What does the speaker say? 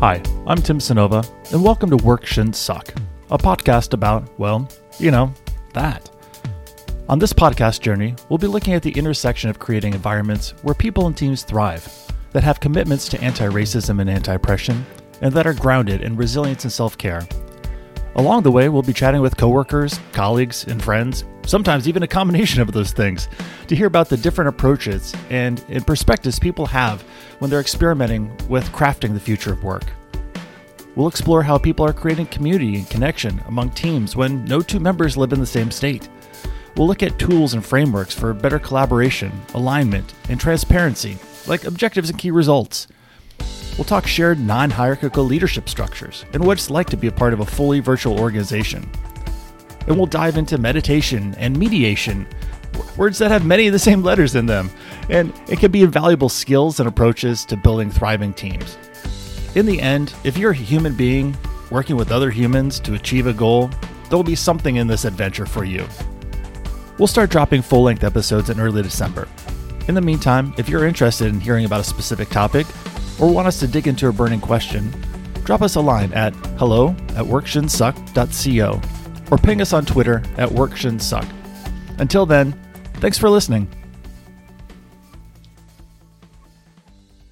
Hi, I'm Tim Sonova, and welcome to Work Shouldn't Suck, a podcast about, well, you know, that. On this podcast journey, we'll be looking at the intersection of creating environments where people and teams thrive, that have commitments to anti racism and anti oppression, and that are grounded in resilience and self care. Along the way, we'll be chatting with coworkers, colleagues, and friends, sometimes even a combination of those things, to hear about the different approaches and, and perspectives people have when they're experimenting with crafting the future of work. We'll explore how people are creating community and connection among teams when no two members live in the same state. We'll look at tools and frameworks for better collaboration, alignment, and transparency, like objectives and key results. We'll talk shared non hierarchical leadership structures and what it's like to be a part of a fully virtual organization. And we'll dive into meditation and mediation, words that have many of the same letters in them, and it can be invaluable skills and approaches to building thriving teams. In the end, if you're a human being working with other humans to achieve a goal, there will be something in this adventure for you. We'll start dropping full length episodes in early December. In the meantime, if you're interested in hearing about a specific topic, or want us to dig into a burning question, drop us a line at hello at workshouldn'tsuck.co or ping us on Twitter at workshouldn'tsuck. Until then, thanks for listening.